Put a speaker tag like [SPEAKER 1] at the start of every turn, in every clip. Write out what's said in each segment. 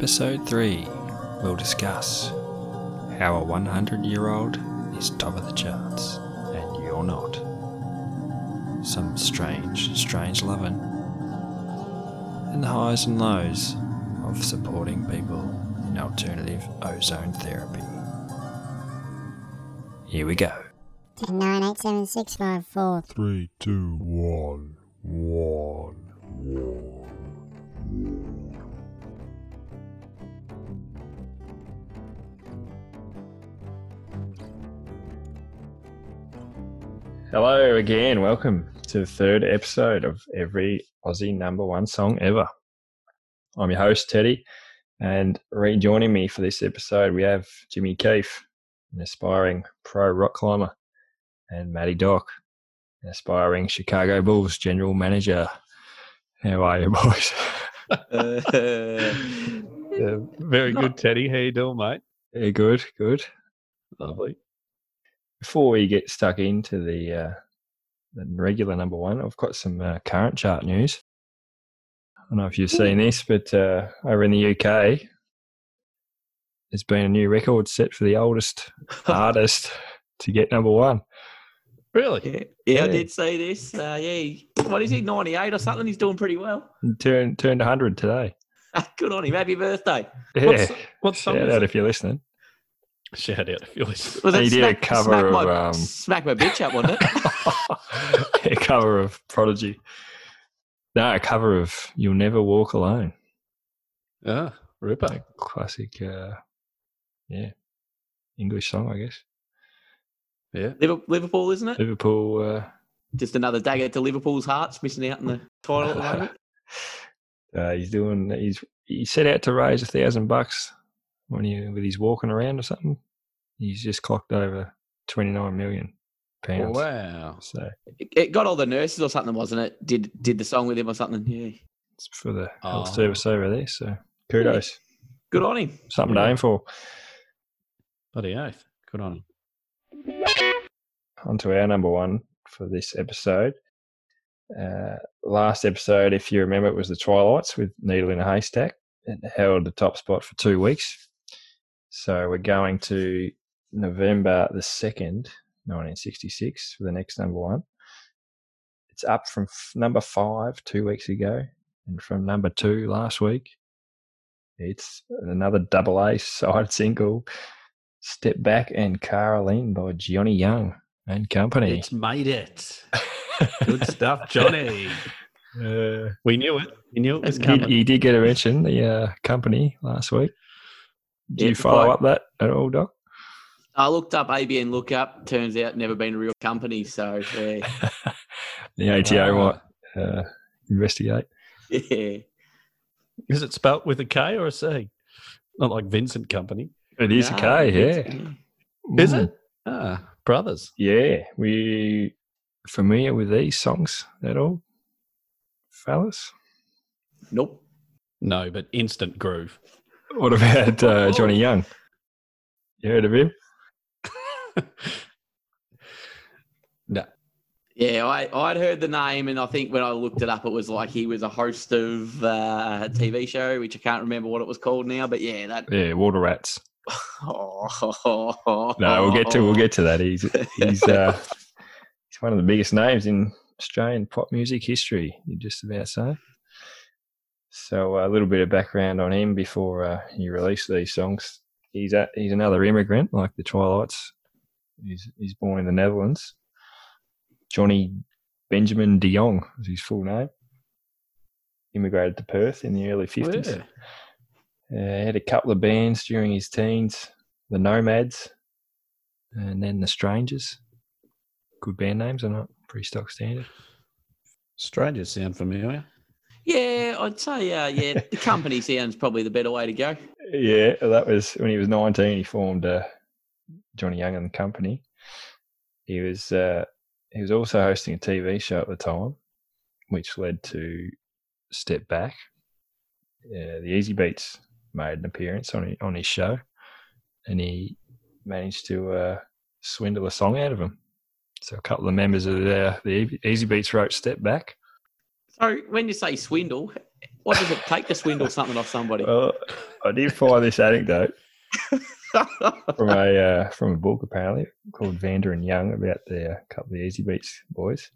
[SPEAKER 1] episode 3, we'll discuss how a 100 year old is top of the charts and you're not. Some strange, strange loving, and the highs and lows of supporting people in alternative ozone therapy. Here we go.
[SPEAKER 2] Ten nine eight seven six five four.
[SPEAKER 3] Three, two, one, one, one.
[SPEAKER 1] Hello again. Welcome to the third episode of every Aussie number one song ever. I'm your host, Teddy, and rejoining me for this episode, we have Jimmy Keefe, an aspiring pro rock climber, and Matty Dock, an aspiring Chicago Bulls general manager. How are you, boys?
[SPEAKER 4] Yeah, very good, Teddy. How you doing, mate?
[SPEAKER 1] yeah, good, good.
[SPEAKER 4] Lovely.
[SPEAKER 1] Before we get stuck into the, uh, the regular number one, I've got some uh, current chart news. I don't know if you've seen this, but uh, over in the UK, there's been a new record set for the oldest artist to get number one.
[SPEAKER 4] Really?
[SPEAKER 5] Yeah, yeah, I did see this. Uh, yeah, what is he, 98 or something? He's doing pretty well.
[SPEAKER 1] Turned turned 100 today.
[SPEAKER 5] Good on him. Happy birthday.
[SPEAKER 1] Yeah,
[SPEAKER 4] What's, what song
[SPEAKER 1] shout
[SPEAKER 4] is
[SPEAKER 1] out if you're listening.
[SPEAKER 4] Shout out if you're listening.
[SPEAKER 5] Was
[SPEAKER 1] He
[SPEAKER 5] it
[SPEAKER 1] did a
[SPEAKER 5] smack,
[SPEAKER 1] cover
[SPEAKER 5] smack
[SPEAKER 1] of,
[SPEAKER 5] my,
[SPEAKER 1] um,
[SPEAKER 5] Smack my bitch up, wasn't it?
[SPEAKER 1] a cover of Prodigy. No, a cover of "You'll Never Walk Alone."
[SPEAKER 4] Ah, Ripper.
[SPEAKER 1] A classic, uh, yeah, English song, I guess.
[SPEAKER 4] Yeah.
[SPEAKER 5] Liverpool, Liverpool, isn't it?
[SPEAKER 1] Liverpool. Uh,
[SPEAKER 5] Just another dagger to Liverpool's hearts, missing out in the title at the moment.
[SPEAKER 1] uh, he's doing. He's he set out to raise a thousand bucks when he with his walking around or something. He's just clocked over twenty nine million pounds.
[SPEAKER 4] Wow.
[SPEAKER 1] So
[SPEAKER 5] It, it got all the nurses or something, wasn't it? Did did the song with him or something? Yeah.
[SPEAKER 1] it's for the
[SPEAKER 4] Oh.
[SPEAKER 1] health service over there. So kudos,
[SPEAKER 5] Good on him.
[SPEAKER 1] something to aim for.
[SPEAKER 4] Bloody oath. Good on him.
[SPEAKER 1] on to our number one for this episode. Uh, last episode, if you remember, it was the Twilights with Needle in a Haystack. It held the top spot for two weeks. So we're going to November the 2nd, 1966, for the next number one. It's up from f- number five two weeks ago and from number two last week. It's another double A side single, Step Back and Caralyn by Johnny Young and Company.
[SPEAKER 4] It's made it. Good stuff, Johnny.
[SPEAKER 1] Uh,
[SPEAKER 4] We knew it. We knew it was
[SPEAKER 1] he,
[SPEAKER 4] coming.
[SPEAKER 1] he did get a mention, the uh, company last week. Did
[SPEAKER 5] Yeah,
[SPEAKER 1] you follow
[SPEAKER 5] quite-
[SPEAKER 1] up that at all, Doc?
[SPEAKER 5] I looked up ABN Lookup. Turns out never been a real company. So yeah,
[SPEAKER 1] the ATO
[SPEAKER 4] Ah.
[SPEAKER 1] might uh, investigate.
[SPEAKER 5] yeah.
[SPEAKER 4] Is it spelt with a K or a C? Not like Vincent Company.
[SPEAKER 1] It is
[SPEAKER 5] Nah,
[SPEAKER 1] a K,
[SPEAKER 5] it's-
[SPEAKER 1] yeah.
[SPEAKER 4] Is
[SPEAKER 1] Mm.
[SPEAKER 4] it? Ah, brothers.
[SPEAKER 1] Yeah. We familiar with these songs at all, fellas?
[SPEAKER 5] Nope.
[SPEAKER 4] No, but instant groove.
[SPEAKER 1] What about uh, Johnny Young? You heard of him?
[SPEAKER 4] No.
[SPEAKER 5] Yeah, I, I'd heard the name, and I think when I looked it up, it was like he was a host of uh, a TV show, which I can't remember what it was called now. But yeah, that.
[SPEAKER 1] Yeah, Water Rats.
[SPEAKER 5] Oh,
[SPEAKER 1] No, we'll get to we'll get to that. He's he's uh, he's one of the biggest names in Australian pop music history. You just about say. So uh, a little bit of background on him before uh, he released these songs. He's a, he's another immigrant like the Twilights. He's he's born in the Netherlands. Johnny Benjamin De Jong is his full name. Immigrated to Perth in the early fifties.
[SPEAKER 4] Yeah.
[SPEAKER 1] Uh, had a couple of bands during his teens, the Nomads, and then the Strangers. Good band names, or not? Pretty stock standard.
[SPEAKER 4] Strangers sound familiar.
[SPEAKER 5] Yeah, I'd say, uh, yeah, the company sounds probably the better way to go.
[SPEAKER 1] Yeah, that was when he was 19. He formed uh, Johnny Young and Company. He was uh, he was also hosting a TV show at the time, which led to Step Back. Uh, the Easybeats made an appearance on on his show, and he managed to uh, swindle a song out of him. So a couple of members of the, the Easybeats wrote "Step Back."
[SPEAKER 5] So when you say swindle, what does it take to swindle something off somebody?
[SPEAKER 1] Well, I did find this anecdote from a uh, from a book apparently called Vanda and Young about the uh, couple of the Easybeats boys.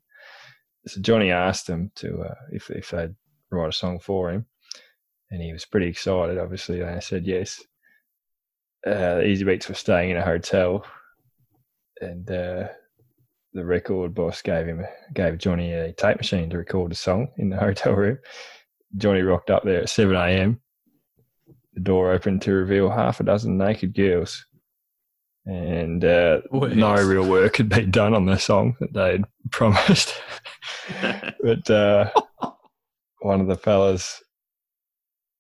[SPEAKER 1] So Johnny asked them to uh, if if they'd write a song for him, and he was pretty excited. Obviously, and I said yes. Uh, the Easybeats were staying in a hotel, and uh, the record boss gave him gave Johnny a tape machine to record a song in the hotel room. Johnny rocked up there at seven a.m the door opened to reveal half a dozen naked girls. And uh, no real work had been done on the song that they'd promised. but uh, one of the fellas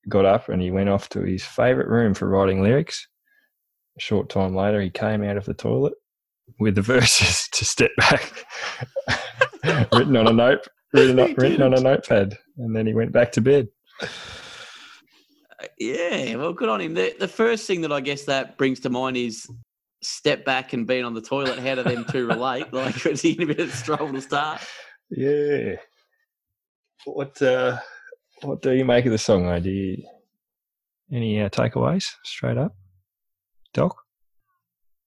[SPEAKER 1] got up and he went off to his favourite room for writing lyrics. A short time later, he came out of the toilet with the verses to step back, written on a note, written, written on a notepad, and then he went back to bed.
[SPEAKER 5] yeah, well, good on him. The, the first thing that I guess that brings to mind is step back and being on the toilet. How do them two relate? Like, was he in a bit of trouble to start?
[SPEAKER 1] Yeah. What uh, what do you make of the song? you any uh, takeaways straight up, Doc?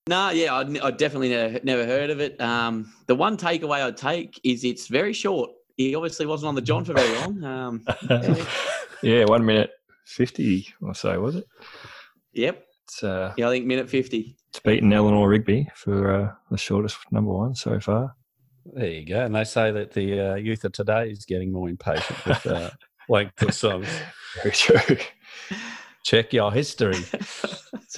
[SPEAKER 5] No, yeah, I, I definitely never, never heard of it. Um, the one takeaway I'd take is it's very short. He obviously wasn't on the John for very long. Um, yeah.
[SPEAKER 1] yeah, one minute fifty or so was it?
[SPEAKER 5] yep.
[SPEAKER 1] It's uh,
[SPEAKER 5] Yeah, I think minute 50.
[SPEAKER 1] it's beaten Eleanor Rigby for uh, the shortest number one so far.
[SPEAKER 4] There you go. And they say that the uh, youth of today is getting more impatient with uh, length of songs.
[SPEAKER 1] Very true.
[SPEAKER 4] Check your history.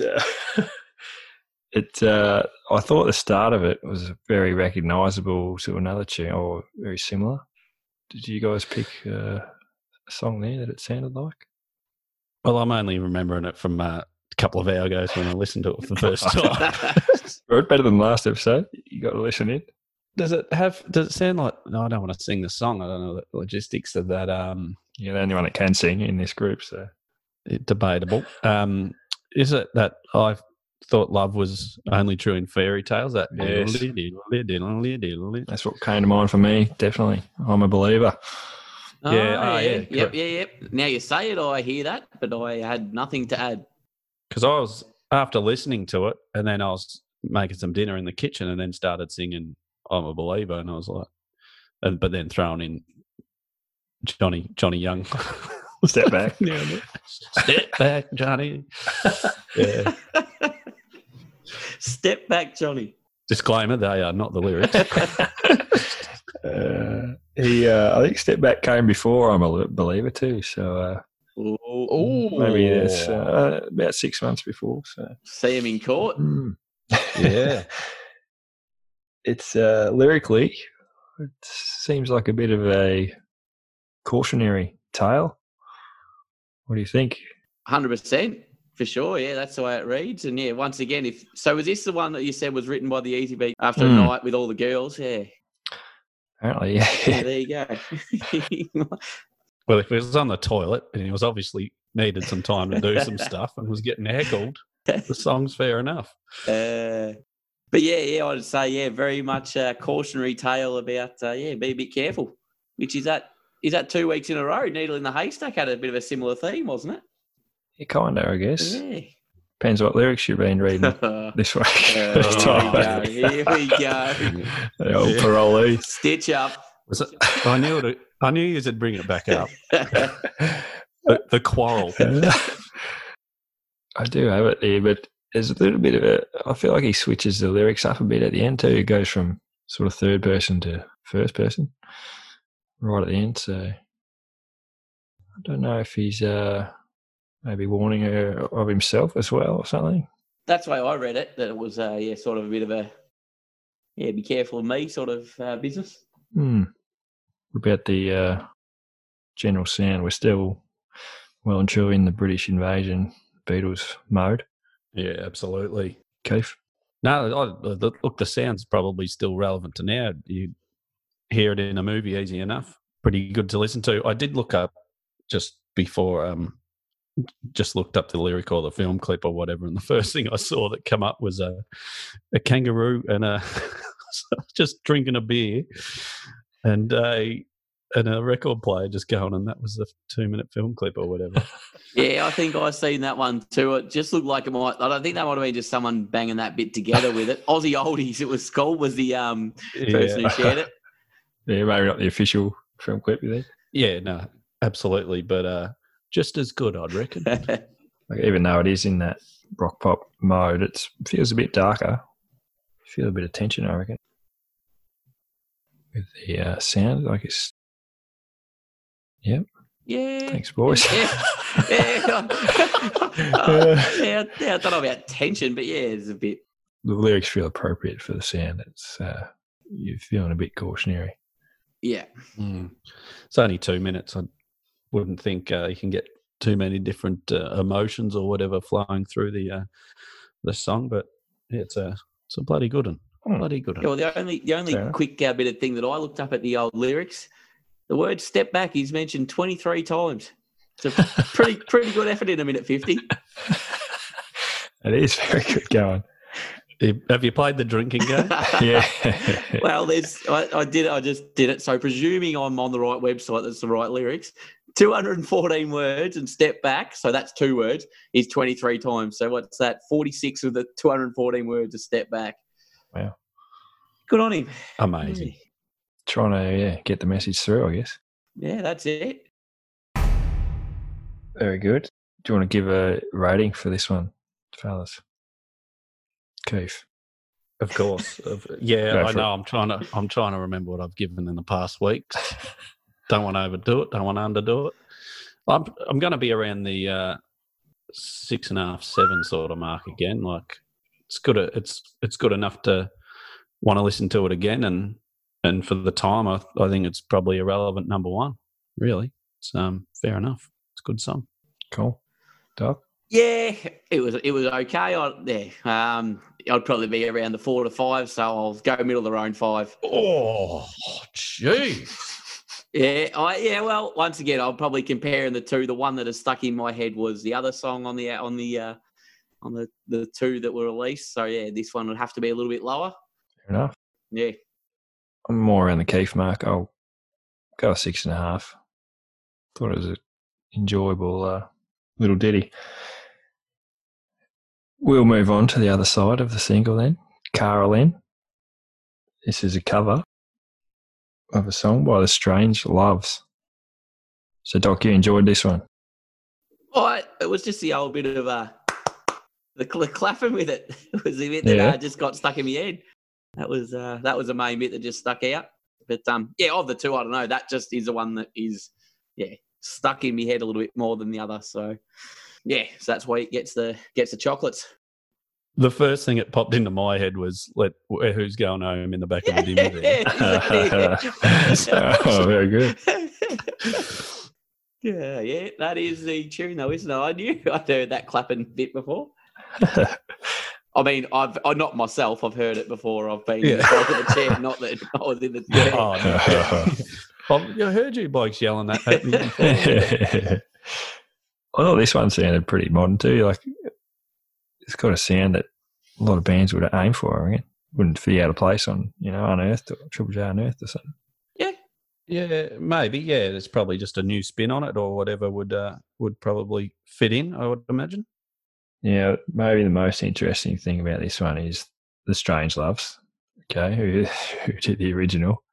[SPEAKER 1] It uh, I thought the start of it was very recognisable to another tune or very similar. Did you guys pick uh, a song there that it sounded like?
[SPEAKER 4] Well, I'm only remembering it from uh, a couple of hours ago when I listened to it for the first time.
[SPEAKER 1] Better than last episode. You got to listen in.
[SPEAKER 4] does it have? Does it sound like? No, I don't want to sing the song. I don't know the logistics of that. Um,
[SPEAKER 1] You're the only one that can sing in this group, so
[SPEAKER 4] debatable. Um, is it that I thought love was only true in fairy tales? That
[SPEAKER 1] Yes. that's what came to mind for me. Definitely, I'm a believer.
[SPEAKER 5] Oh,
[SPEAKER 4] Yeah, oh, yeah,
[SPEAKER 5] Yep, yeah, yep. Now you say it, I hear that, but I had nothing to add.
[SPEAKER 4] because I was after listening to it, and then I was making some dinner in the kitchen, and then started singing "I'm a Believer," and I was like, and but then throwing in Johnny Johnny Young.
[SPEAKER 1] Step back.
[SPEAKER 4] Step back, Johnny. Yeah.
[SPEAKER 5] Step back, Johnny.
[SPEAKER 4] Disclaimer: They are not the lyrics.
[SPEAKER 1] Uh, he, uh, I think, step back came before I'm a believer too. So uh,
[SPEAKER 5] Oh,
[SPEAKER 1] maybe it's uh, about six months before. So
[SPEAKER 5] see him in court.
[SPEAKER 1] Hmm.
[SPEAKER 4] yeah.
[SPEAKER 1] it's uh, lyrically, it seems like a bit of a cautionary tale. What do you think?
[SPEAKER 5] Hundred percent for sure. Yeah, that's the way it reads. And yeah, once again, if so, was this the one that you said was written by the Easybeat after
[SPEAKER 1] Hmm.
[SPEAKER 5] a night with all the girls? Yeah,
[SPEAKER 1] Apparently,
[SPEAKER 5] yeah
[SPEAKER 1] yeah.
[SPEAKER 5] there you go.
[SPEAKER 4] Well, if he was on the toilet and he was obviously needed some time to do some stuff and was getting heckled, the song's fair enough.
[SPEAKER 5] Uh, but yeah, yeah, I'd say yeah, very much a cautionary tale about uh, yeah, be a bit careful. Which is that is that two weeks in a row? Needle in the haystack had a bit of a similar theme, wasn't it?
[SPEAKER 1] Yeah kind of, I guess.
[SPEAKER 5] Yeah.
[SPEAKER 1] Depends what lyrics you've been reading this week.
[SPEAKER 5] here
[SPEAKER 1] this
[SPEAKER 5] we go. Here we go.
[SPEAKER 1] The old
[SPEAKER 4] Yeah.
[SPEAKER 1] parolee.
[SPEAKER 5] Stitch up.
[SPEAKER 4] Was it? I knew it. I knew you'd bring it back up. The, the quarrel.
[SPEAKER 1] I do have it there, but there's a little bit of a. I feel like he switches the lyrics up a bit at the end too. It goes from sort of third person to first person right at the end. So I don't know if he's uh, maybe warning her of himself as well or something.
[SPEAKER 5] That's the way I read it. That it was uh, yeah, sort of a bit of a yeah, be careful of me sort of uh, business.
[SPEAKER 1] Hmm. About the uh, general sound, we're still well and truly in the British invasion Beatles mode.
[SPEAKER 4] Yeah, absolutely.
[SPEAKER 1] Keith.
[SPEAKER 4] No, I, the- look, the sound's probably still relevant to now. You hear it in a movie easy enough. Pretty good to listen to. I did look up just before, um, just looked up the lyric or the film clip or whatever, and the first thing I saw that come up was a a kangaroo and a just drinking a beer, and uh, and a record player just going, and that was the two minute film clip or whatever.
[SPEAKER 5] Yeah, I think I've seen that one too. It just looked like it might. I don't think that might have been just someone banging that bit together with it. Aussie oldies, it was called. Was the um person
[SPEAKER 4] yeah.
[SPEAKER 5] who shared it?
[SPEAKER 1] Yeah, maybe not the official film clip, you think?
[SPEAKER 4] yeah, no, absolutely, but uh, just as good, I'd reckon.
[SPEAKER 1] Like, even though it is in that rock pop mode, it feels a bit darker. Feel a bit of tension, I reckon. With the uh, sound, like it's. Yep.
[SPEAKER 5] yeah.
[SPEAKER 1] Thanks, boys.
[SPEAKER 5] Yeah. Yeah. yeah, yeah, I don't know about tension, but yeah, it's a bit.
[SPEAKER 1] the lyrics feel appropriate for the sound. It's uh, you're feeling a bit cautionary.
[SPEAKER 5] Yeah,
[SPEAKER 4] Mm. It's only two minutes. I wouldn't think uh, you can get too many different uh, emotions or whatever flowing through the uh, the song, but yeah, it's a it's a bloody good one.
[SPEAKER 1] Hmm.
[SPEAKER 4] Bloody good
[SPEAKER 5] Yeah, well, the only the only
[SPEAKER 1] Fair
[SPEAKER 5] quick uh, bit of thing that I looked up at the old lyrics, the word "step back" is mentioned twenty three times. It's a pretty pretty good effort in a minute fifty.
[SPEAKER 1] it is very good going.
[SPEAKER 4] Have you played the drinking game?
[SPEAKER 1] Yeah.
[SPEAKER 5] well, there's I, I did it. I just did it. So presuming I'm on the right website, that's the right lyrics. 214 words and step back. So that's two words. Is 23 times. So what's that? 46 of the 214 words a step back.
[SPEAKER 1] Wow.
[SPEAKER 5] Good on him.
[SPEAKER 4] Amazing.
[SPEAKER 1] Trying to yeah get the message through, I guess.
[SPEAKER 5] Yeah, that's it.
[SPEAKER 1] Very good. Do you want to give a rating for this one, fellas? Keith.
[SPEAKER 4] Of course. Of- yeah, I
[SPEAKER 1] for
[SPEAKER 4] know. I'm trying to. I'm trying to remember what I've given in the past weeks. don't want to overdo it. Don't want to underdo it. I'm. I'm going to be around the uh, six and a half, seven sort of mark again. Like it's good. It's it's good enough to want to listen to it again, and and for the time, I I think it's probably a relevant number one. Really, it's um fair enough. It's a good song.
[SPEAKER 1] Cool. Doc.
[SPEAKER 5] Yeah, it was it was okay. I, yeah, um, I'd probably be around the four to five, so I'll go middle of the road five.
[SPEAKER 4] Oh, jeez.
[SPEAKER 5] Yeah, I yeah. Well, once again, I'll probably comparing the two. The one that has stuck in my head was the other song on the on the uh, on the the two that were released. So yeah, this one would have to be a little bit lower.
[SPEAKER 1] Fair enough.
[SPEAKER 5] Yeah,
[SPEAKER 1] I'm more around the Keith mark. I'll go a six and a half. Thought it was an enjoyable uh, little ditty. We'll move on to the other side of the single then. Caralyn. This is a cover of a song by The Strangeloves. So, Doc, you enjoyed this one?
[SPEAKER 5] oh, it was just the old bit of uh, the cl- clapping with it. It was the bit that
[SPEAKER 1] Yeah.
[SPEAKER 5] uh, just got stuck in my head. That was uh, that was the main bit that just stuck out. But um, yeah, of the two, I don't know. That just is the one that is yeah stuck in my head a little bit more than the other. So yeah, so that's why it gets the gets the chocolates.
[SPEAKER 4] The first thing that popped into my head was let who's going home in the back of the dimmer there.
[SPEAKER 1] oh, very good.
[SPEAKER 5] yeah, yeah, that is the tune though, isn't it? I knew I'd heard that clapping bit before. I mean, I've I, not myself. I've heard it before. I've been in the
[SPEAKER 4] Yeah.
[SPEAKER 5] front of the chair, not that I was in the chair.
[SPEAKER 4] Oh, no. I've I heard you blokes yelling that at me before.
[SPEAKER 1] I thought this one sounded pretty modern too. Like it's got a sound that a lot of bands would aim for. I reckon wouldn't be out of place on you know Unearthed or Triple J Unearthed or something.
[SPEAKER 4] Yeah, yeah, maybe. Yeah, it's probably just a new spin on it, or whatever would uh, would probably fit in. I would imagine.
[SPEAKER 1] Yeah, maybe the most interesting thing about this one is the Strangeloves. Okay, who who did the original?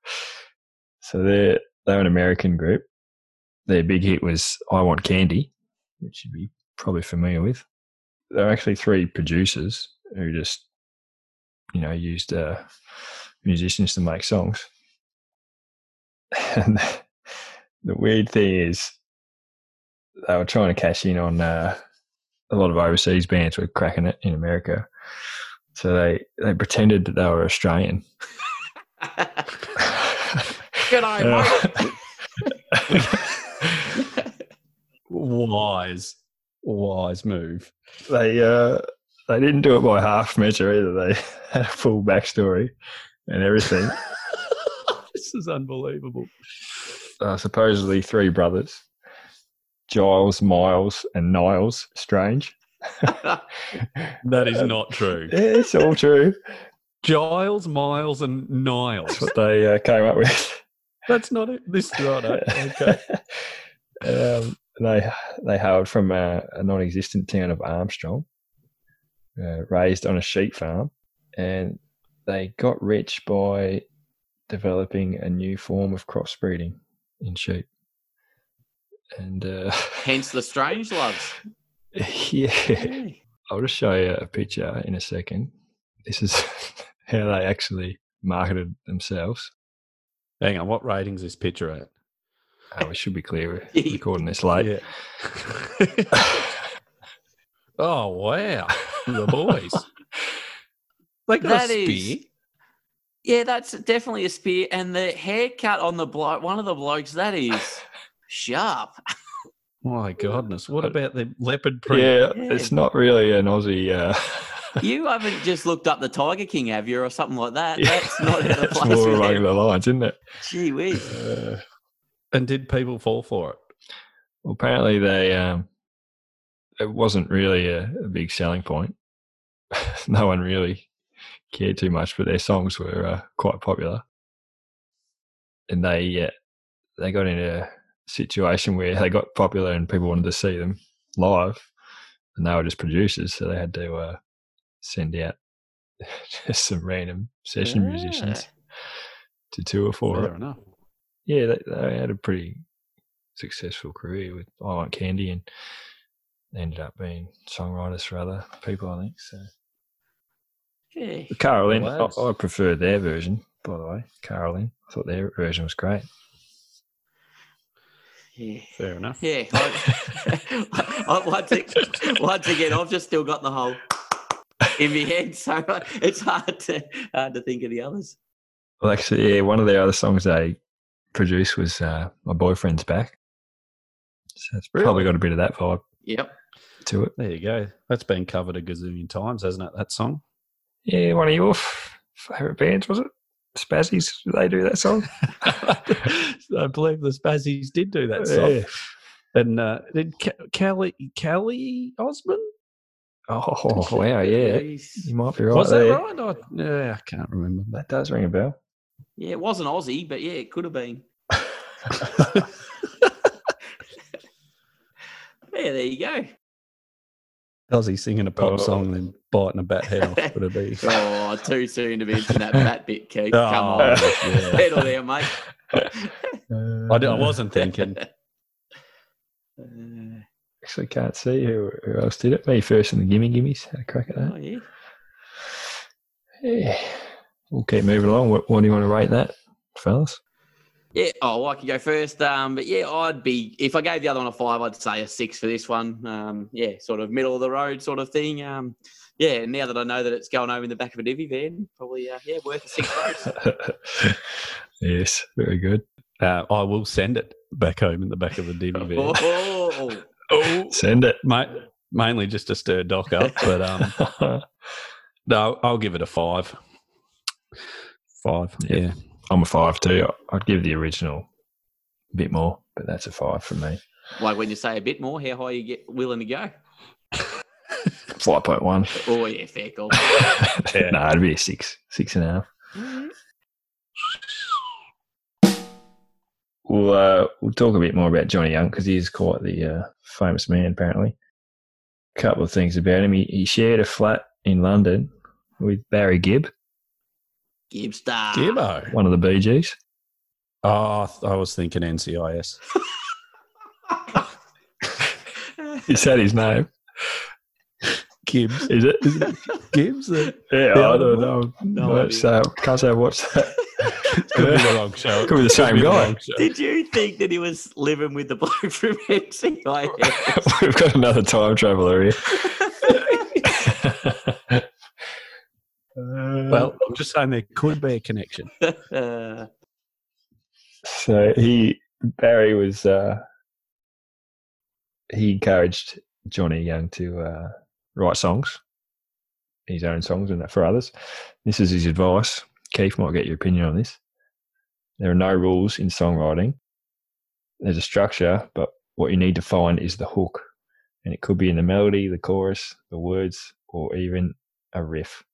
[SPEAKER 1] So they're they're an American group. Their big hit was "I Want Candy," which you'd be probably familiar with. There are actually three producers who just, you know, used uh, musicians to make songs. And the weird thing is, they were trying to cash in on uh, a lot of overseas bands were cracking it in America. So they, they pretended that they were Australian.
[SPEAKER 5] G'day,
[SPEAKER 1] Uh,
[SPEAKER 4] Wise, wise move.
[SPEAKER 1] they uh, they didn't do it by half measure either. They had a full backstory and everything.
[SPEAKER 4] this is unbelievable.
[SPEAKER 1] uh, supposedly three brothers, Giles, Miles, and Niles Strange.
[SPEAKER 4] That is not true.
[SPEAKER 1] Yeah, it's all true.
[SPEAKER 4] Giles, Miles, and Niles.
[SPEAKER 1] That's what they uh, came up with.
[SPEAKER 4] That's not it. This is not it. Okay.
[SPEAKER 1] um, they they hailed from a, a non-existent town of Armstrong, uh, raised on a sheep farm, and they got rich by developing a new form of crossbreeding in sheep. And uh,
[SPEAKER 5] Hence the strange loves.
[SPEAKER 1] yeah,
[SPEAKER 5] Yeah.
[SPEAKER 1] I'll just show you a picture in a second. This is how they actually marketed themselves.
[SPEAKER 4] Hang on. What ratings is this picture at?
[SPEAKER 1] Uh, we should be clear. We're recording this late.
[SPEAKER 4] Yeah. oh wow, the boys. They got
[SPEAKER 5] That
[SPEAKER 4] a
[SPEAKER 5] is- Yeah, that's definitely a spear. And the haircut on the bloke, one of the blokes, that is sharp.
[SPEAKER 4] My goodness, what about the leopard print?
[SPEAKER 1] Yeah,
[SPEAKER 5] Yeah.
[SPEAKER 1] it's not really an Aussie. Uh,
[SPEAKER 5] You haven't just looked up the Tiger King, have you, or something like that?
[SPEAKER 1] yeah,
[SPEAKER 5] That's not out of
[SPEAKER 1] it's more along the lines, isn't it?
[SPEAKER 5] Gee whiz.
[SPEAKER 1] Uh,
[SPEAKER 4] And did people fall for it?
[SPEAKER 1] well, apparently they um, it wasn't really a, a big selling point. no one really cared too much, but their songs were uh, quite popular, and they uh, they got in a situation where they got popular and people wanted to see them live, and they were just producers, so they had to uh, send out just some random session musicians to tour for
[SPEAKER 4] Fair
[SPEAKER 1] it.
[SPEAKER 4] enough.
[SPEAKER 1] Yeah, they, they had a pretty successful career with I Want Candy and ended up being songwriters for other people, I think. So
[SPEAKER 5] Yeah.
[SPEAKER 1] Caralyn, I,
[SPEAKER 4] Lads.
[SPEAKER 1] I preferred their version, by the way. Caralyn, I thought their version was great.
[SPEAKER 5] Yeah.
[SPEAKER 4] Fair enough.
[SPEAKER 5] Yeah. I, I, once, ag- once again, I've just still got the whole in my head, so it's hard to hard to think of the others.
[SPEAKER 1] Well, actually, yeah, one of their other songs they produced was uh, "My Boyfriend's Back," so it's probably got a bit of that vibe
[SPEAKER 5] Yep.
[SPEAKER 1] to it.
[SPEAKER 4] There you go. That's been covered a gazillion times, hasn't it? That song.
[SPEAKER 1] Yeah, one of your favorite bands was it? Spazzys? Did they do that song?
[SPEAKER 4] I believe the Spazzys did do that song.
[SPEAKER 1] Yeah.
[SPEAKER 4] And uh, did Ke- Kelly Kelly Osbourne?
[SPEAKER 1] Oh wow, yeah, you might be right
[SPEAKER 4] Was
[SPEAKER 1] there.
[SPEAKER 4] that right? I, yeah, I can't remember.
[SPEAKER 1] That does ring a bell.
[SPEAKER 5] Yeah, it wasn't Aussie, but yeah, it could have been. Yeah, there you go.
[SPEAKER 4] Aussie singing a pop
[SPEAKER 1] Oh.
[SPEAKER 4] song and then biting a bat head off. Would it be?
[SPEAKER 5] Oh, too soon to be mention that bat bit, Keith. Come
[SPEAKER 4] Oh,
[SPEAKER 5] on.
[SPEAKER 4] yeah.
[SPEAKER 5] Settle there, mate.
[SPEAKER 4] I, di- I wasn't thinking.
[SPEAKER 5] Uh,
[SPEAKER 1] Actually, can't see who, who else did it. Me first in the Gimme Gimmes. Had a crack at
[SPEAKER 5] oh,
[SPEAKER 1] that.
[SPEAKER 5] yeah.
[SPEAKER 1] Yeah. We'll keep moving along. What, what do you want to rate that, fellas?
[SPEAKER 5] Yeah, oh, well, I can go first. Um, but yeah, I'd be if I gave the other one a five, I'd say a six for this one. Um, yeah, sort of middle of the road sort of thing. Um, yeah, now that I know that it's going over in the back of a divvy van, probably uh, yeah, worth a six
[SPEAKER 1] yes, very good.
[SPEAKER 4] Uh, I will send it back home in the back of the divvy van.
[SPEAKER 5] Oh,
[SPEAKER 4] Oh,
[SPEAKER 1] Send it.
[SPEAKER 4] mate, mainly just to stir Doc up, but um, no, I'll give it a five. Five,
[SPEAKER 1] Yeah.
[SPEAKER 4] yeah.
[SPEAKER 1] I'm a five too. I'd give the original a bit more, but that's a five for me.
[SPEAKER 5] like when you say a bit more, how high are you get willing to go?
[SPEAKER 1] Five point one.
[SPEAKER 5] Oh yeah, fair call.
[SPEAKER 4] Yeah.
[SPEAKER 1] no, it'd be a six, six and a half. We'll uh, we'll talk a bit more about Johnny Young because he is quite the uh, famous man. Apparently, a couple of things about him. He, he shared a flat in London with Barry Gibb,
[SPEAKER 5] Gibstar.
[SPEAKER 4] Gibbo.
[SPEAKER 1] one of the BGs. Gees.
[SPEAKER 4] Oh, I th- I was thinking NCIS.
[SPEAKER 1] Is that his name?
[SPEAKER 4] Gibbs.
[SPEAKER 1] Is it? Is it?
[SPEAKER 4] Gibbs?
[SPEAKER 1] Yeah,
[SPEAKER 4] The
[SPEAKER 1] I don't know.
[SPEAKER 5] No
[SPEAKER 1] No,
[SPEAKER 5] idea.
[SPEAKER 1] so can't say what's that.
[SPEAKER 4] could be the wrong show.
[SPEAKER 1] Could be the same guy.
[SPEAKER 4] wrong show.
[SPEAKER 5] Did you think that he was living with the bloke from NCIS?
[SPEAKER 1] We've got another time traveler here.
[SPEAKER 4] Well, I'm just saying there could be a connection.
[SPEAKER 5] Uh,
[SPEAKER 1] so he Barry was uh, he encouraged Johnny Young to uh, write songs, his own songs, and for others. This is his advice. Keith might get your opinion on this. There are no rules in songwriting. There's a structure, but what you need to find is the hook, and it could be in the melody, the chorus, the words, or even a riff,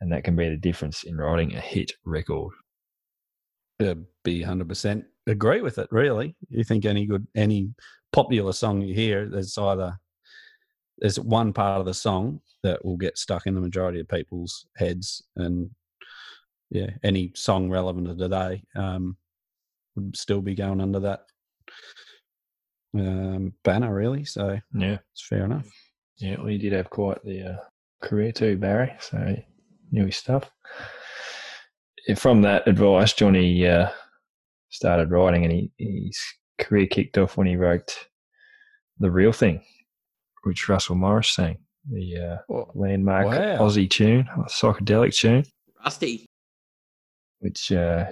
[SPEAKER 1] and that can be the difference in writing a hit record.
[SPEAKER 4] uh, be hundred percent agree with it. Really, you think any good any popular song you hear, there's either there's one part of the song that will get stuck in the majority of people's heads, and yeah, any song relevant to today um, would still be going under that um, banner, really. So
[SPEAKER 1] Yeah.
[SPEAKER 4] it's fair enough.
[SPEAKER 1] Yeah, well, he did have quite the uh, career too, Barry. So he knew his stuff. Yeah, From that advice, Johnny uh, started writing, and he, his career kicked off when he wrote "The Real Thing," which Russell Morris sang, the uh, landmark
[SPEAKER 4] Wow.
[SPEAKER 1] Aussie tune, a psychedelic tune.
[SPEAKER 5] Rusty.
[SPEAKER 1] Which, uh,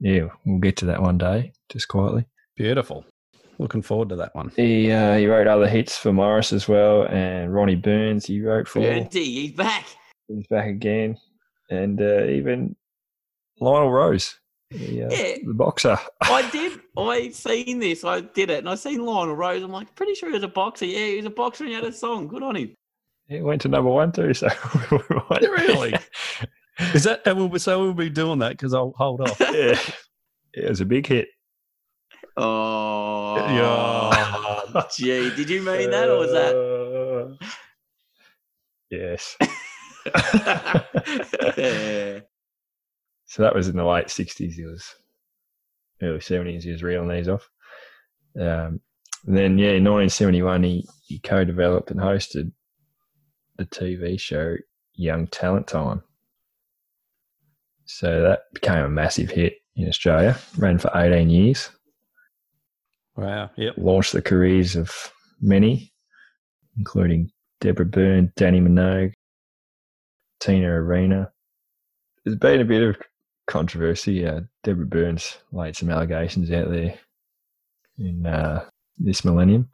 [SPEAKER 1] yeah, we'll get to that one day, just quietly.
[SPEAKER 4] Beautiful. Looking forward to that one.
[SPEAKER 1] He uh, he wrote other hits for Morris as well, and Ronnie Burns. He wrote for.
[SPEAKER 5] Bertie, he's back.
[SPEAKER 1] He's back again, and uh, even Lionel Rose, the, uh,
[SPEAKER 5] Yeah.
[SPEAKER 1] the boxer.
[SPEAKER 5] I did. I seen this. I did it, and I seen Lionel Rose. I'm like, pretty sure he was a boxer. Yeah, he was a boxer, and he had a song. Good on him.
[SPEAKER 1] He went to number one too. So
[SPEAKER 4] Really? Is that and we'll, so we'll be doing that because I'll hold off.
[SPEAKER 1] yeah, it was a big hit.
[SPEAKER 5] Oh,
[SPEAKER 4] Yeah.
[SPEAKER 5] gee, did you mean that, or was that?
[SPEAKER 1] Uh, yes.
[SPEAKER 5] Yeah.
[SPEAKER 1] So that was in the late sixties. He was early seventies. He was reeling these off. Um, and then yeah, in nineteen seventy one, he he co-developed and hosted the TV show Young Talent Time. So that became a massive hit in Australia. Ran for eighteen years.
[SPEAKER 4] Wow. Yep.
[SPEAKER 1] Launched the careers of many, including Deborah Byrne, Dannii Minogue, Tina Arena. There's been a bit of controversy. Uh, Deborah Burns laid some allegations out there in uh, this millennium.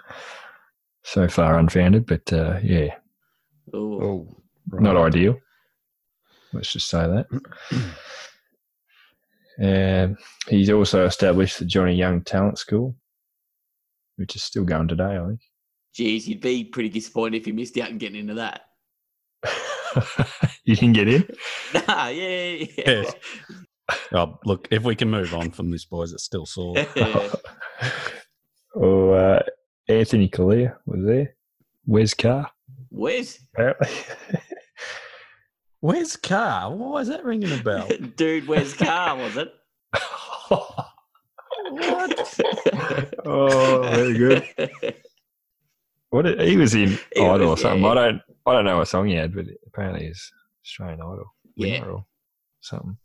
[SPEAKER 1] So far unfounded, but uh, yeah,
[SPEAKER 5] Ooh.
[SPEAKER 4] Oh,
[SPEAKER 1] not ideal. Let's just say that. and he's also established the Johnny Young Talent School, which is still going today, I think.
[SPEAKER 5] Geez, you'd be pretty disappointed if you missed out on getting into that.
[SPEAKER 1] you can get in.
[SPEAKER 5] Nah, yeah, yeah.
[SPEAKER 4] Yes. Oh, look, if we can move on from this, boys, it's still sore.
[SPEAKER 5] yeah.
[SPEAKER 1] oh, uh, Anthony Callea was there. Where's Carr,
[SPEAKER 5] Where's
[SPEAKER 1] apparently.
[SPEAKER 4] Where's Car? Why is that ringing a bell?
[SPEAKER 5] dude? Where's car? Was it?
[SPEAKER 4] what?
[SPEAKER 1] oh, very good. What he was in
[SPEAKER 5] He
[SPEAKER 1] Idol
[SPEAKER 5] was,
[SPEAKER 1] or something.
[SPEAKER 5] yeah.
[SPEAKER 1] I don't, I don't know what song he had, but apparently he's Australian Idol
[SPEAKER 5] Yeah.
[SPEAKER 1] winner or something.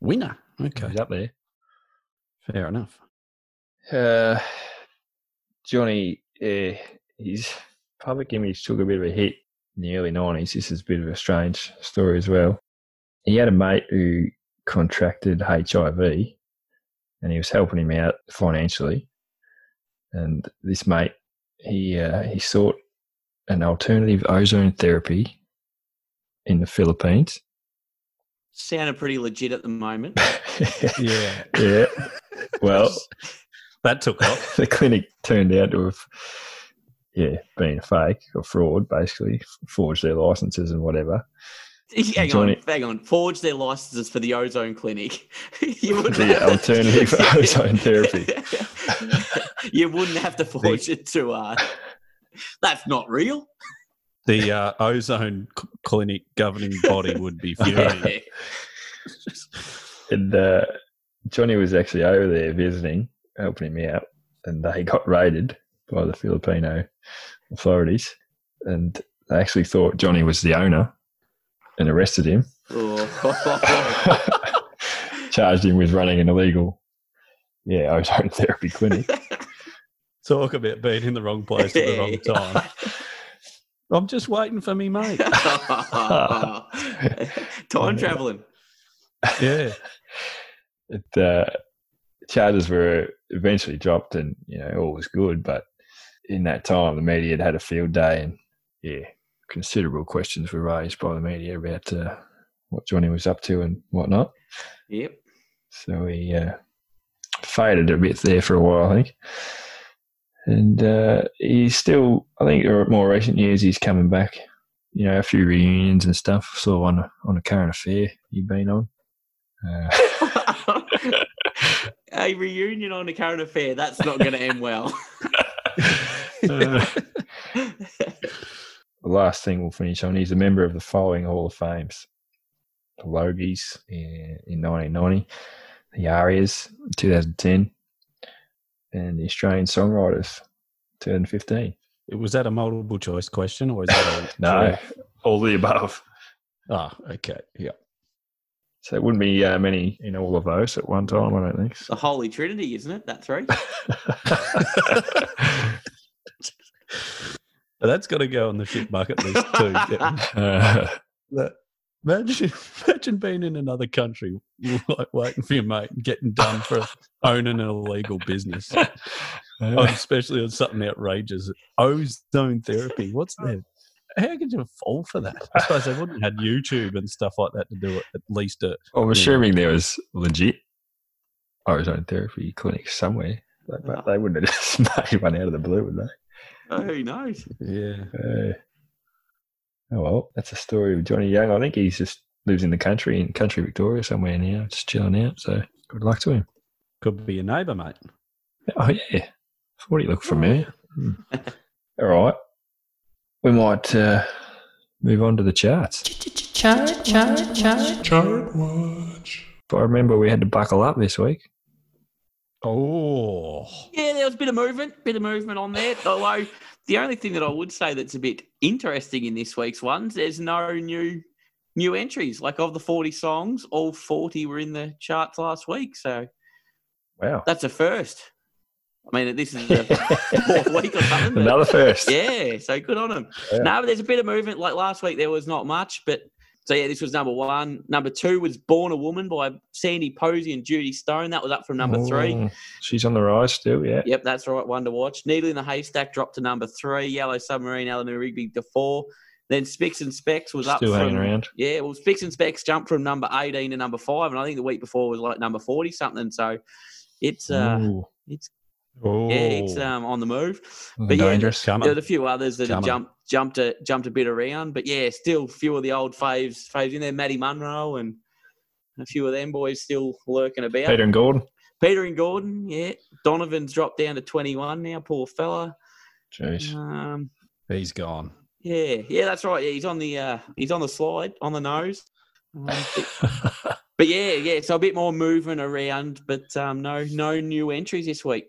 [SPEAKER 4] Winner. Okay.
[SPEAKER 1] He's up there.
[SPEAKER 4] Fair enough.
[SPEAKER 1] Uh, Johnny, uh, his public image took a bit of a hit in the early 90s. This is a bit of a strange story as well. He had a mate who contracted HIV and he was helping him out financially. And this mate, he, uh, he sought an alternative ozone therapy in the Philippines.
[SPEAKER 5] Sounded pretty legit at the moment.
[SPEAKER 4] Yeah.
[SPEAKER 1] yeah. Well,
[SPEAKER 4] that took off.
[SPEAKER 1] the clinic turned out to have, yeah, been a fake or fraud, basically, forged their licenses and whatever.
[SPEAKER 5] hang
[SPEAKER 1] Johnny-
[SPEAKER 5] on, hang on. Forge their licenses for the ozone clinic. you wouldn't
[SPEAKER 1] The
[SPEAKER 5] have-
[SPEAKER 1] alternative ozone therapy.
[SPEAKER 5] you wouldn't have to forge it to. Uh, that's not real.
[SPEAKER 4] The uh, ozone clinic governing body would be furious.
[SPEAKER 1] And uh, Johnny was actually over there visiting, helping him out, and they got raided by the Filipino authorities. And they actually thought Johnny was the owner and arrested him,
[SPEAKER 5] Oh.
[SPEAKER 1] charged him with running an illegal, yeah, ozone therapy clinic.
[SPEAKER 4] Talk about being in the wrong place at the wrong time. I'm just waiting for me, mate.
[SPEAKER 5] Time traveling.
[SPEAKER 1] it,
[SPEAKER 4] Yeah.
[SPEAKER 1] uh, charges were eventually dropped and you know all was good but in that time the media had had a field day and yeah considerable questions were raised by the media about uh, what johnny was up to and whatnot
[SPEAKER 5] Yep.
[SPEAKER 1] so he uh, faded a bit there for a while i think and uh, he's still i think in more recent years he's coming back you know a few reunions and stuff saw on a, on a current affair he'd been on uh,
[SPEAKER 5] a reunion on a current affair. That's not going to end well.
[SPEAKER 1] Uh, the last thing we'll finish on. He's a member of the following Hall of Fames: the Logies in, in 1990, the Arias in 2010, and the Australian Songwriters turned 2015.
[SPEAKER 4] Was that a multiple choice question or is that a
[SPEAKER 1] No, all the above.
[SPEAKER 4] Oh, okay. Yeah.
[SPEAKER 1] So it wouldn't be uh, many in all of those at one time, I don't think.
[SPEAKER 5] the Holy Trinity, isn't it? That three.
[SPEAKER 4] But that's got to go on the shit bucket list too. Yeah.
[SPEAKER 1] Uh,
[SPEAKER 4] That- imagine, imagine being in another country, like waiting for your mate and getting done for owning an illegal business, Oh, especially on something outrageous. Ozone therapy. What's that? How could you fall for that? I suppose they wouldn't have had YouTube and stuff like that to do it. At least
[SPEAKER 1] I'm assuming there was legit ozone therapy clinics somewhere, but, but they wouldn't have just made one out of the blue, would they?
[SPEAKER 5] Oh, who knows?
[SPEAKER 4] yeah.
[SPEAKER 1] Uh, oh well, that's a story of Johnny Young. I think he's just lives in the country in country Victoria somewhere now, just chilling out. So good luck to him.
[SPEAKER 4] Could be your neighbour, mate.
[SPEAKER 1] Oh yeah, thought he looked familiar. Hmm. All right, we might uh, move on to the charts.
[SPEAKER 2] Chart, chart, chart.
[SPEAKER 3] Chart watch.
[SPEAKER 1] If I remember, we had to buckle up this week.
[SPEAKER 4] Oh,
[SPEAKER 5] Yeah, there was a bit of movement, bit of movement on there. Although the only thing that I would say that's a bit interesting in this week's ones, there's no new new entries. Like of the 40 songs, all 40 were in the charts last week. So
[SPEAKER 1] Wow,
[SPEAKER 5] that's a first. I mean, this is the fourth week or something.
[SPEAKER 1] another first.
[SPEAKER 5] yeah, so good on them.
[SPEAKER 1] Yeah.
[SPEAKER 5] No, but there's a bit of movement. Like last week, there was not much, but so yeah, this was number one. Number two was "Born a Woman" by Sandy Posey and Judy Stone. That was up from number three.
[SPEAKER 1] Oh, she's on the rise still. Yeah.
[SPEAKER 5] Yep, that's right. One to watch. Needle in the Haystack dropped to number three. Yellow Submarine, Eleanor Rigby to four. Then Spicks and Specs was up
[SPEAKER 1] Still
[SPEAKER 5] from
[SPEAKER 1] hanging around.
[SPEAKER 5] yeah. Well, Spicks and Specs jumped from number eighteen to number five, and I think the week before was like number forty something. So it's uh,
[SPEAKER 1] Ooh,
[SPEAKER 5] it's
[SPEAKER 4] oh,
[SPEAKER 5] yeah, it's um on the move.
[SPEAKER 1] looking
[SPEAKER 5] but yeah,
[SPEAKER 1] dangerous.
[SPEAKER 4] Coming.
[SPEAKER 5] There a few others that have jumped jumped a jumped a bit around, but yeah, still a few of the old faves faves in there. Maddie Monro and a few of them boys still lurking about.
[SPEAKER 1] Peter and Gordon.
[SPEAKER 5] Peter and Gordon, yeah. Donovan's dropped down to twenty one now. Poor fella.
[SPEAKER 1] Jeez.
[SPEAKER 5] Um,
[SPEAKER 4] he's gone.
[SPEAKER 5] yeah, yeah, that's right. Yeah, he's on the uh, he's on the slide on the nose. Um, but, but yeah, yeah. So a bit more movement around, but um, no no new entries this week.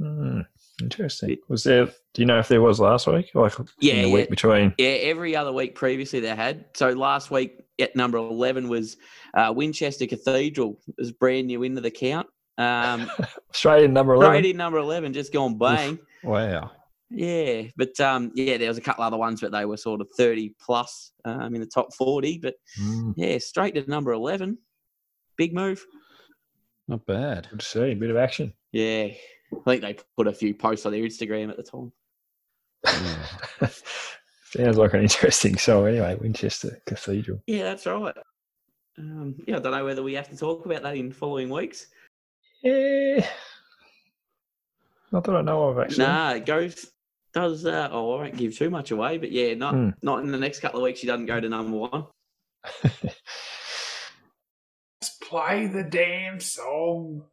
[SPEAKER 1] Hmm, interesting. Was there? Do you know if there was last week? Like
[SPEAKER 5] Yeah,
[SPEAKER 1] in the
[SPEAKER 5] yeah.
[SPEAKER 1] week between.
[SPEAKER 5] Yeah, every other week previously they had. So last week at number 11 was uh, Winchester Cathedral. It was brand new into the count. Um,
[SPEAKER 1] Straight in number eleven.
[SPEAKER 5] straight in number 11, just gone bang.
[SPEAKER 4] Wow.
[SPEAKER 5] Yeah, but um, yeah, there was a couple other ones, but they were sort of 30 plus um, in the top 40. But
[SPEAKER 1] Hmm,
[SPEAKER 5] yeah, straight to number 11. Big move.
[SPEAKER 4] Not bad.
[SPEAKER 1] good to see. A bit of action.
[SPEAKER 5] Yeah. I think they put a few posts on their Instagram at the time.
[SPEAKER 4] Yeah.
[SPEAKER 1] Sounds like an interesting song. Anyway, Winchester Cathedral.
[SPEAKER 5] Yeah, that's right. Um, yeah, I don't know whether we have to talk about that in following weeks.
[SPEAKER 1] Yeah. Not that I know of actually.
[SPEAKER 5] Nah, it goes does uh, oh I won't give too much away, but yeah, not
[SPEAKER 1] Hmm.
[SPEAKER 5] not in the next couple of weeks. She doesn't go to number one.
[SPEAKER 3] Just play the damn song.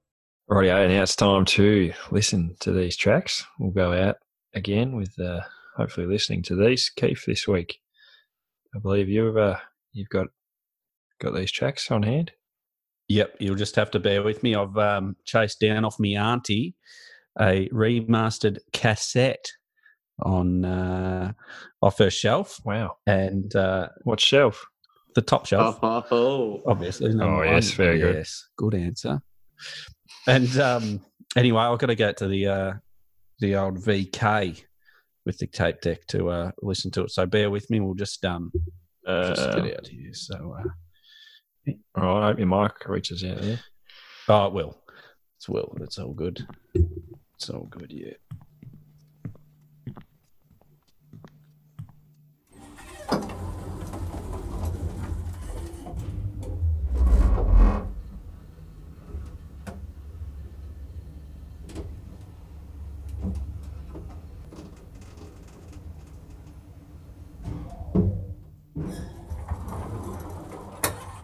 [SPEAKER 1] Rightio, now it's time to listen to these tracks. We'll go out again with uh, hopefully listening to these. Keith, this week, I believe you've uh, you've got got these tracks on hand.
[SPEAKER 4] Yep, you'll just have to bear with me. I've um, chased down off me auntie a remastered cassette on uh, off her shelf,
[SPEAKER 1] Wow,
[SPEAKER 4] and uh,
[SPEAKER 1] what shelf?
[SPEAKER 4] the top shelf,
[SPEAKER 5] Oh,
[SPEAKER 4] obviously. number
[SPEAKER 1] Oh, yes, very good.
[SPEAKER 4] Yes, good answer. And um, anyway, I've got to get to the uh, the old VK with the tape deck to uh, listen to it. So bear with me. We'll just um just
[SPEAKER 1] Uh,
[SPEAKER 4] get out here. So uh,
[SPEAKER 1] all right, I hope your mic reaches out there.
[SPEAKER 4] oh, it will. It's will. It's all good. It's all good. Yeah.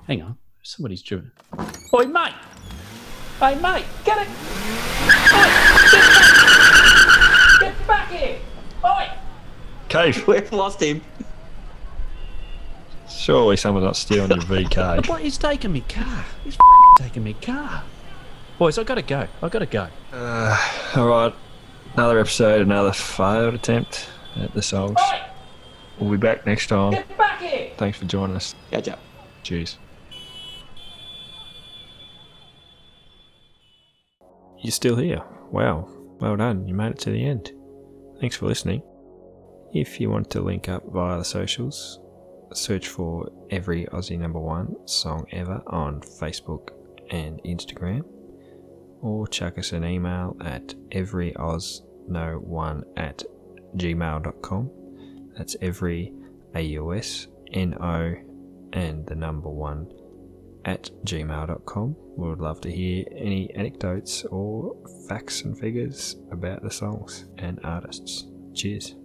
[SPEAKER 4] Hang on. Somebody's driven. Oi, mate. Hey, mate, get it! Oi, get back! Get back here! Oi!
[SPEAKER 1] Keith,
[SPEAKER 5] We've lost him.
[SPEAKER 1] surely someone's not stealing your VK.
[SPEAKER 4] What? He's taking me car. He's taking me car. Boys, I gotta go. I gotta go.
[SPEAKER 1] Uh, all right, another episode, another failed attempt at the songs. We'll be back next time.
[SPEAKER 4] Get back here!
[SPEAKER 1] Thanks for joining us.
[SPEAKER 5] Catch up.
[SPEAKER 1] Cheers. You're still here. Wow. Well done. You made it to the end. Thanks for listening. If you want to link up via the socials, search for every Aussie number one song ever on Facebook and Instagram, or chuck us an email at everyausno1 at gmail.com. That's every A U S N O and the number one at gmail.com. We would love to hear any anecdotes or facts and figures about the songs and artists. Cheers.